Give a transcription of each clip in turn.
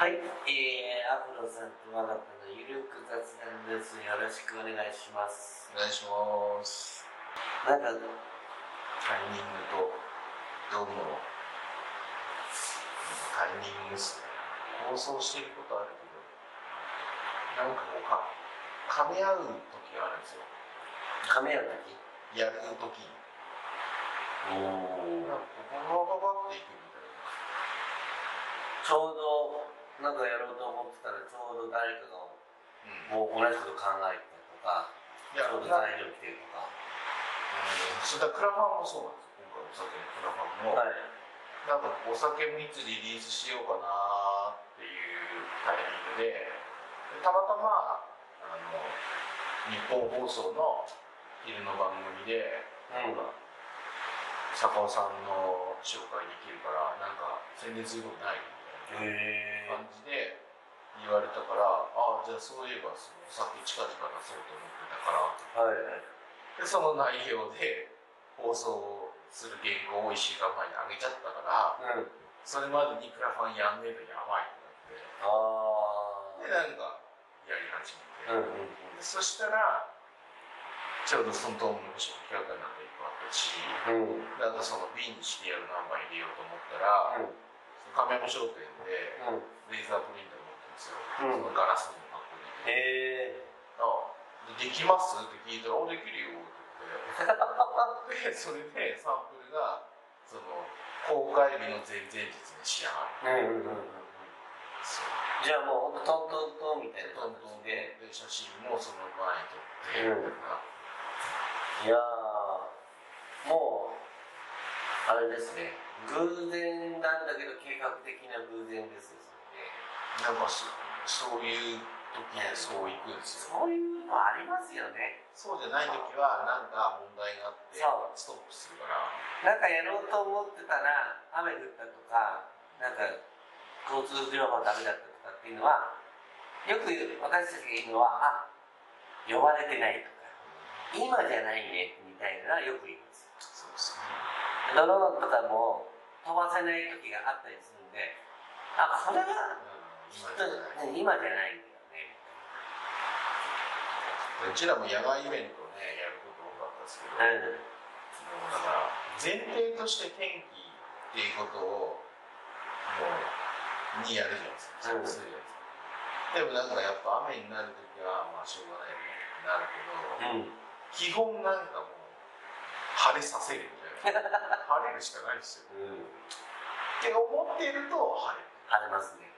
はい、えー、アフロさんと我が子のゆるく雑談です。よろしくお願いします。お願いしますなんか、タイミングとどうもタイミングですね放送してることあるけどなんかこうか噛み合う時があるんですよカメラの時やる時におなんかババババっていくみたいなちょうど、なんかやろうと思ってたら、ちょうど誰かが、もう同じこと考えてたとか、いやちょうどな材料来てるとか。それからクラファンもそうなんですよ今回お酒のクラファンも、はい。なんかお酒3つリリースしようかなっていうタイミングででたまたまあの日本放送の昼の番組でうん。坂尾さんの紹介できるからなんか宣伝することない感じで言われたからああじゃあそういえばそのお酒近々出そうと思ってたからはい。でその内容で放送する原稿を1週間前に上げちゃったからうん。それまでにクラファンやんねえとやばいってあなってでなんかやり始めて、んうんでそしたらちょうどそのトーンの食企画なんかいっぱいあったしうん。うん。なんかその瓶にシリアルナンバー入れようと思ったら、うん。亀山商店でうん。レーザープリンター持ってるんですよ、うん。そのガラスの箱に。へえあでできます？って聞いたら「おできるよ」って言って。でそれでサンプルがその公開日の前々日に仕上がる。うんうんうんじゃあもうほんとトントントンみたいなトントン。感じで。で写真もその前に撮って、うん。いやー、もう、あれですね、偶然なんだけど計画的な偶然ですよ、そなんかそそういう時にそういくんですよ。そういうのありますよね。そうじゃない時はなんか問題があってストップするからなんかやろうと思ってたら、雨降ったとか、なんか交通情報ダメだったとかっていうのは、よく私たちが言うのは、あ、呼ばれてないとか、今じゃないね、みたいなのはよく言います。そうですねドローンとかも飛ばせない時があったりするんで、あ、これはきっと今じゃない今じゃないんだよね。うちらも野外イベントをねやること多かったですけど、うん。だから前提として天気っていうことをもうにやるじゃないですか、うんそうするじゃないですかでもなんかやっぱ雨になる時はまあしょうがないよねってなるけど、うん。基本なんかもう晴れさせるみたいな 晴れるしかないですようん。って思っていると晴れる晴れますね。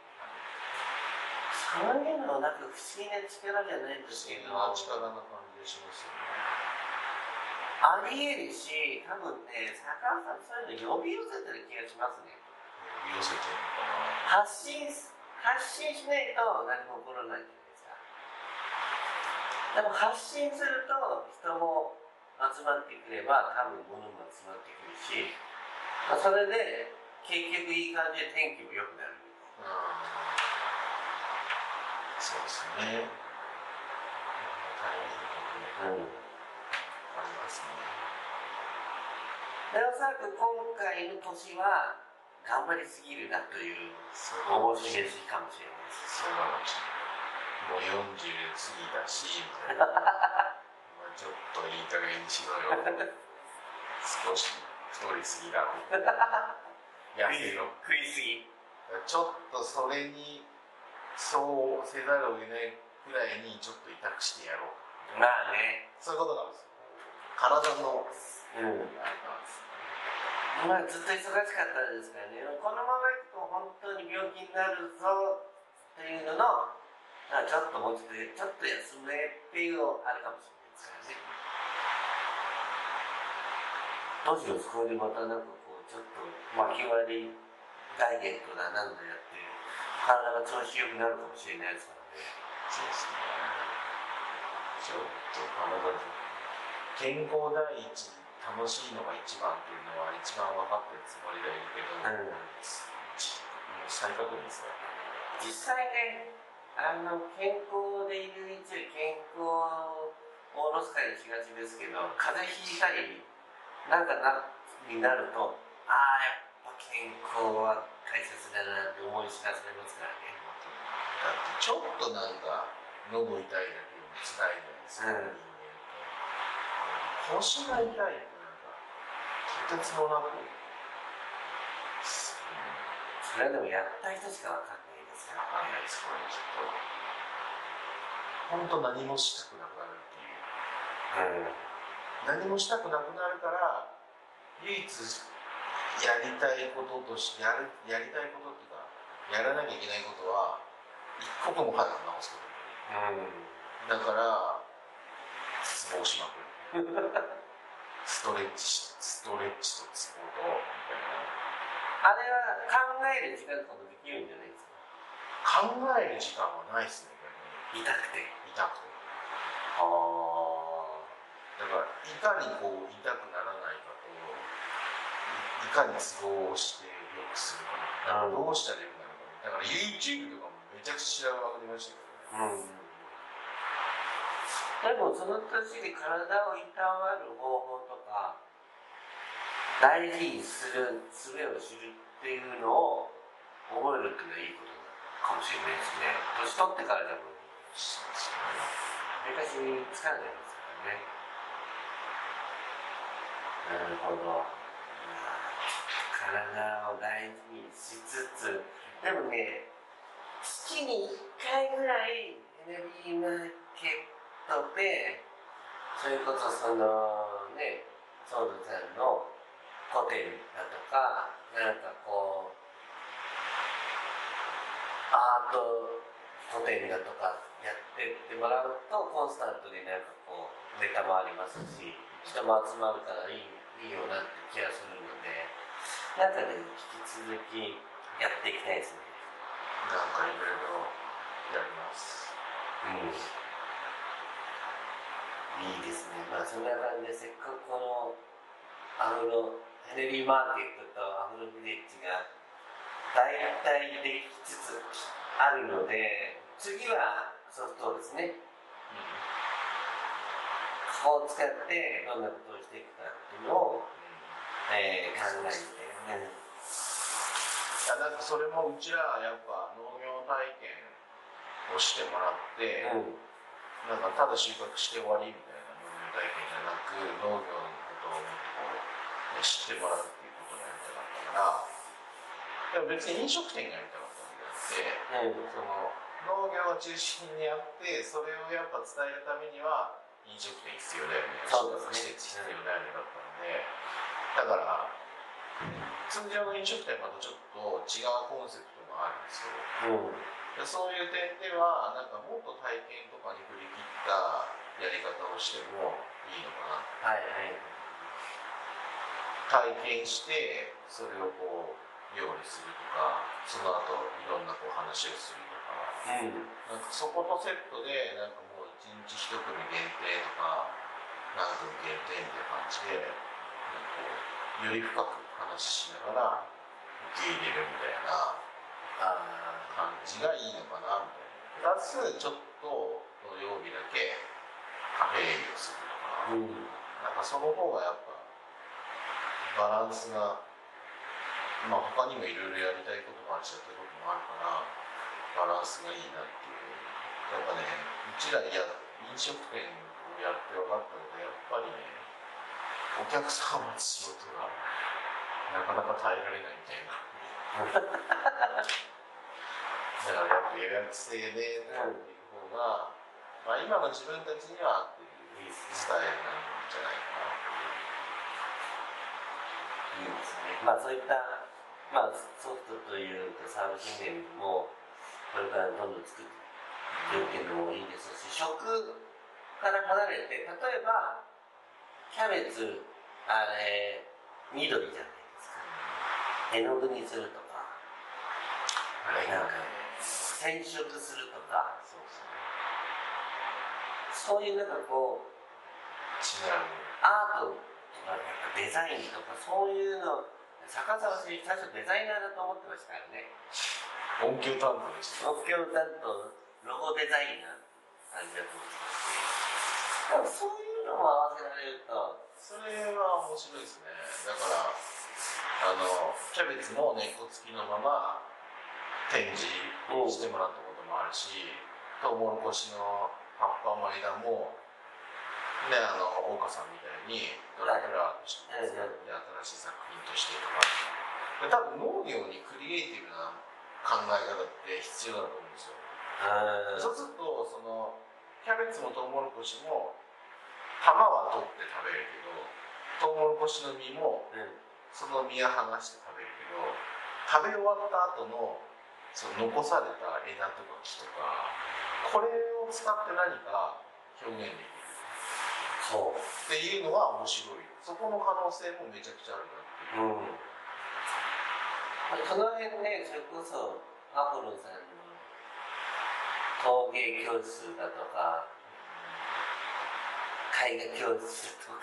そういうのなんか不思議な力じゃないんですけど、不思議な力な感じがしますよねありえるし、多分ね、坂尾さんそういうの呼び寄せてる気がしますね。寄せちゃうのかな発信す、発信しないと何も起こらないじゃないですか。でも発信すると人も集まってくれば多分物も集まってくるし、まあそれで結局いい感じで天気も良くなる。そうですね。タイミングうん。ありますね。で、おそらく今回の年は頑張りすぎるなというそう面白いしかもしれないです。そうなのもう40過ぎだし、みたいな。まあちょっといい加減にしろよ。少し太りすぎだろ。痩せろ。食いすぎ。ちょっとそれにそうせざるを得ないくらいにちょっと痛くしてやろう。まあね。そういうことなんですよ。体のうん。あれなんです。まあずっと忙しかったですからね、このままいくと本当に病気になるぞっていうのの、まあちょっともうちょっと、ちょっと休めっていうのあるかもしれないですからね。どうしよう、それでまたなんかちょっと巻き割りダイエットだなんだやって、体が調子良くなるかもしれないですからね。そうですね。ちょっと体に健康第一、楽しいのが一番っていうのは一番分かってるつもりでいるけど、うんもう再確認ですよ。実際ね、あの健康でいるうちは健康をおろすかにしがちですけど、風邪ひいたり、なんかなになると、ああ、やっぱ健康は大切だなって思い知らされますからねだ。ってちょっとなんか喉痛いだけでも辛いじゃないですか、うん腰が痛いってなんかとてつもなく、それはでもやった人しかわかんないですからわかんないですこれきっと本当。何もしたくなくなるっていううん何もしたくなくなるから唯一やりたいこととしてやるやりたいことっていうかやらなきゃいけないことは一刻も早く直すこと。うん。だから失望しまくる。ストレッチストレッチとツボとあれは考える時間とかもできるんじゃないですか？考える時間はないですね痛くて。痛くて。あだからいかにこう痛くならないかかにツボをしてよくするかうんどうしたらよくなるかだから YouTube とかもめちゃくちゃ調べまくりましたけどねうんでもその年で体をいたわる方法とか大事にする術を知るっていうのを覚えるっていうのはいいことかもしれないですね年取ってからでもそうですね昔に使わないですからねなるほど体を大事にしつつでもね月に1回ぐらいエネルギーマーケットでそれこそそのねソウルさんのホテルだとかなんかこうアートホテルだとかやってってもらうとコンスタントになんかこうネタもありますし人も集まるからいいいいよなって気がするので。なんかね引き続きやっていきたいですね。なんかいろいろやりますうんいいですね。まあそんな感じでせっかくこのアフロヘネリーマーケットとアフロビレッジが大体できつつあるので次はソフトですね。ここを使ってどんなことをしていくかっていうのを、えー考えて、うん。いやなんかそれもうちらやっぱ農業体験をしてもらって、うん。なんかただ収穫して終わりみたいな農業体験じゃなく農業のことをもっとこう知ってもらうっていうことをやりたかったからでも別に飲食店がやりたかったわけであってうんその農業を中心にやってそれをやっぱ伝えるためには飲食店必要だよね。そうですね。施設必要だよねだったんで。だから通常の飲食店はまたちょっと違うコンセプトもあるんですよ。うん。でそういう点ではなんかもっと体験とかに振り切ったやり方をしてもいいのかな。はいはい。体験してそれをこう料理するとかその後いろんなこう話をするとか。うん。なんかそことセットでなんかもう一日一組限定とか何組限定みたいな感じでより深く話しながら受け入れるみたいなあ感じがいいのかなみたいな。プラスちょっと土曜日だけカフェ営業するとか、ーうん。なんかその方がやっぱバランスがまあ他にもいろいろやりたいこともあるしやってることもあるからバランスがいいなっていう。やっぱねうちらいや飲食店をやって分かったけどやっぱりねお客さんを待つ仕事がなかなか耐えられないみたいなだからやっぱ予約制でっていう方が、まあ、今の自分たちには合ってるスタイルなんじゃないかなっていう。いいですねまあそういった、まあ、ソフトというかサービス面もこれからどんどん作っていくっていうのもいいですし食から離れて例えばキャベツあれ緑じゃないですか絵の具にするとか。はい。なんか染色するとか。そういうなんかこう。アートとかなんかデザインとかそういうの逆さ私最初デザイナーだと思ってましたからね。音響担当でした。目標担当ロゴデザイナー感じだと思ってましそういうのも合わせられると。それは面白いですね。だから、あの、キャベツの根っこ付きのまま展示してもらったことももあるしトウモロコシの葉っぱも枝もねあの大岡さんみたいにドラドラとして使って新しい作品としてとかで多分農業にクリエイティブな考え方って必要だと思うんですよ。そうするとそのキャベツもトウモロコシも玉は取って食べるけどトウモロコシの実もその実は剥がして食べるけど食べ終わった後のその残された枝とか木とかこれを使って何か表現できる。そう。っていうのは面白い。そこの可能性もめちゃくちゃあるなっていう。うん。その辺ねそれこそアフロさんの陶芸教室だとか絵画教室とか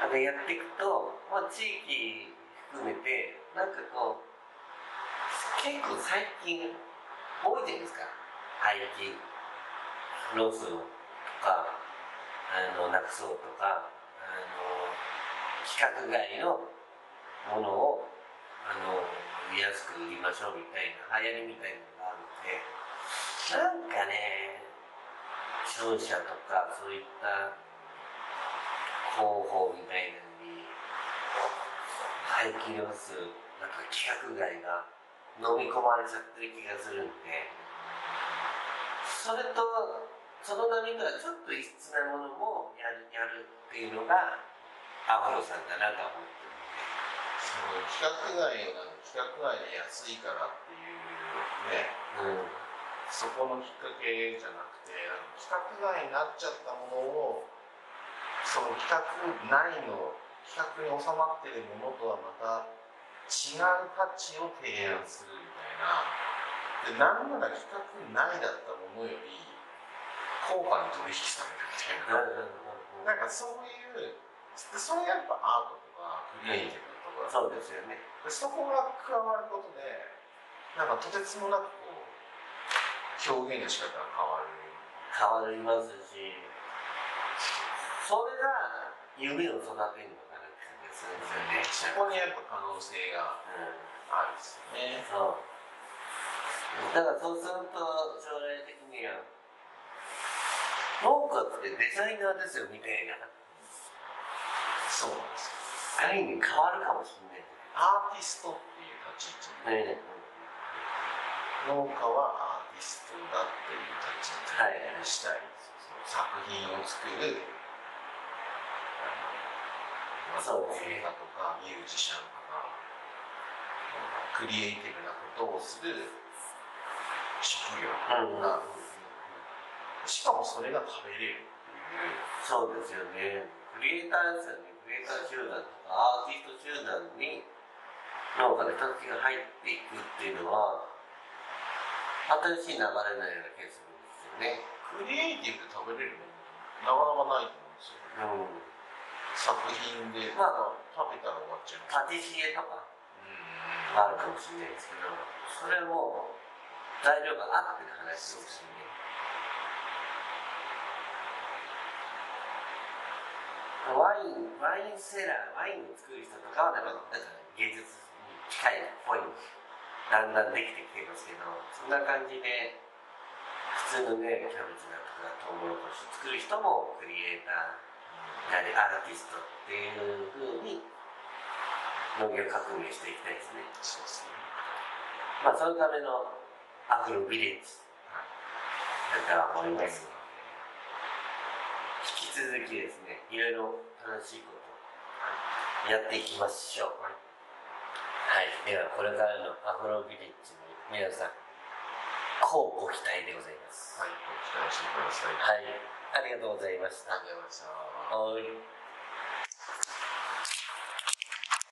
あのやっていくと、まあ、地域含めてなんかこう結構最近多いじゃないですか。廃棄ロスとかあのなくそうとかあの規格外のものをあの安く売りましょうみたいな流行りみたいなのがあるのでなんかね商社とかそういった広報みたいなのに排気量数なんか規格外が飲み込まれちゃってる気がするんで。それとその波とはちょっと異質なものもやるやるっていうのがアフロさんだなと思ってその規格外な規格外で安いからっていうね。るんで、うん。そこのきっかけじゃなくて規格外になっちゃったものをその規格内の規格に収まってるものとはまた違う価値を提案するみたいな。でなんなら規格内だったものより高価に取引されるみたいな。なんかそういうでそれやっぱアートとかクリエイティブなところそうですよね。でそこが加わることでなんかとてつもなくこう表現の仕方が変わる。変わりますしそれが夢を育てるのかなって感じがするんですよねそこにやっぱ可能性がうんあるんですよね。そう。だからそうすると将来的には農家ってデザイナーですよみたいな。そうなんですよ。ある意味変わるかもしれない。アーティストっていう立ち位置ね農家はアーティストだっていう立ち位置にしたい。んですよ、その作品を作る映画とかミュージシャンとかクリエイティブなことをする職業うんが、しかもそれが食べれるっていう。そうですよね。クリエイターですよね。クリエイター集団とかアーティスト集団に農家の人たちが入っていくっていうのは新しい流れのような気がするんですよね。クリエイティブで食べれるものなかなかないと思うんですよ。うん作品で、まあ。食べたら終わっちゃいます。パティシエとか。うん。あるかもしれないですけどそれも材料があっての話ですよね。ワインワインセラーワインを作る人とかはだからだから芸術に近いっぽいのだんだんできてきてますけどそんな感じで普通のねキャベツだとかトウモロコシ作る人もクリエイターなりアーティストっていうふうに農業革命していきたいですね。そうですね。まあそのためのアフロビレッジ。だとは思います？引き続きですねいろいろ楽しいこと。やっていきましょう。はい、ではこれからのアフロビレッジに皆さんこうご期待でございます。はい、ご期待してください。はい。ありがとうございました。ありがとうございました。はい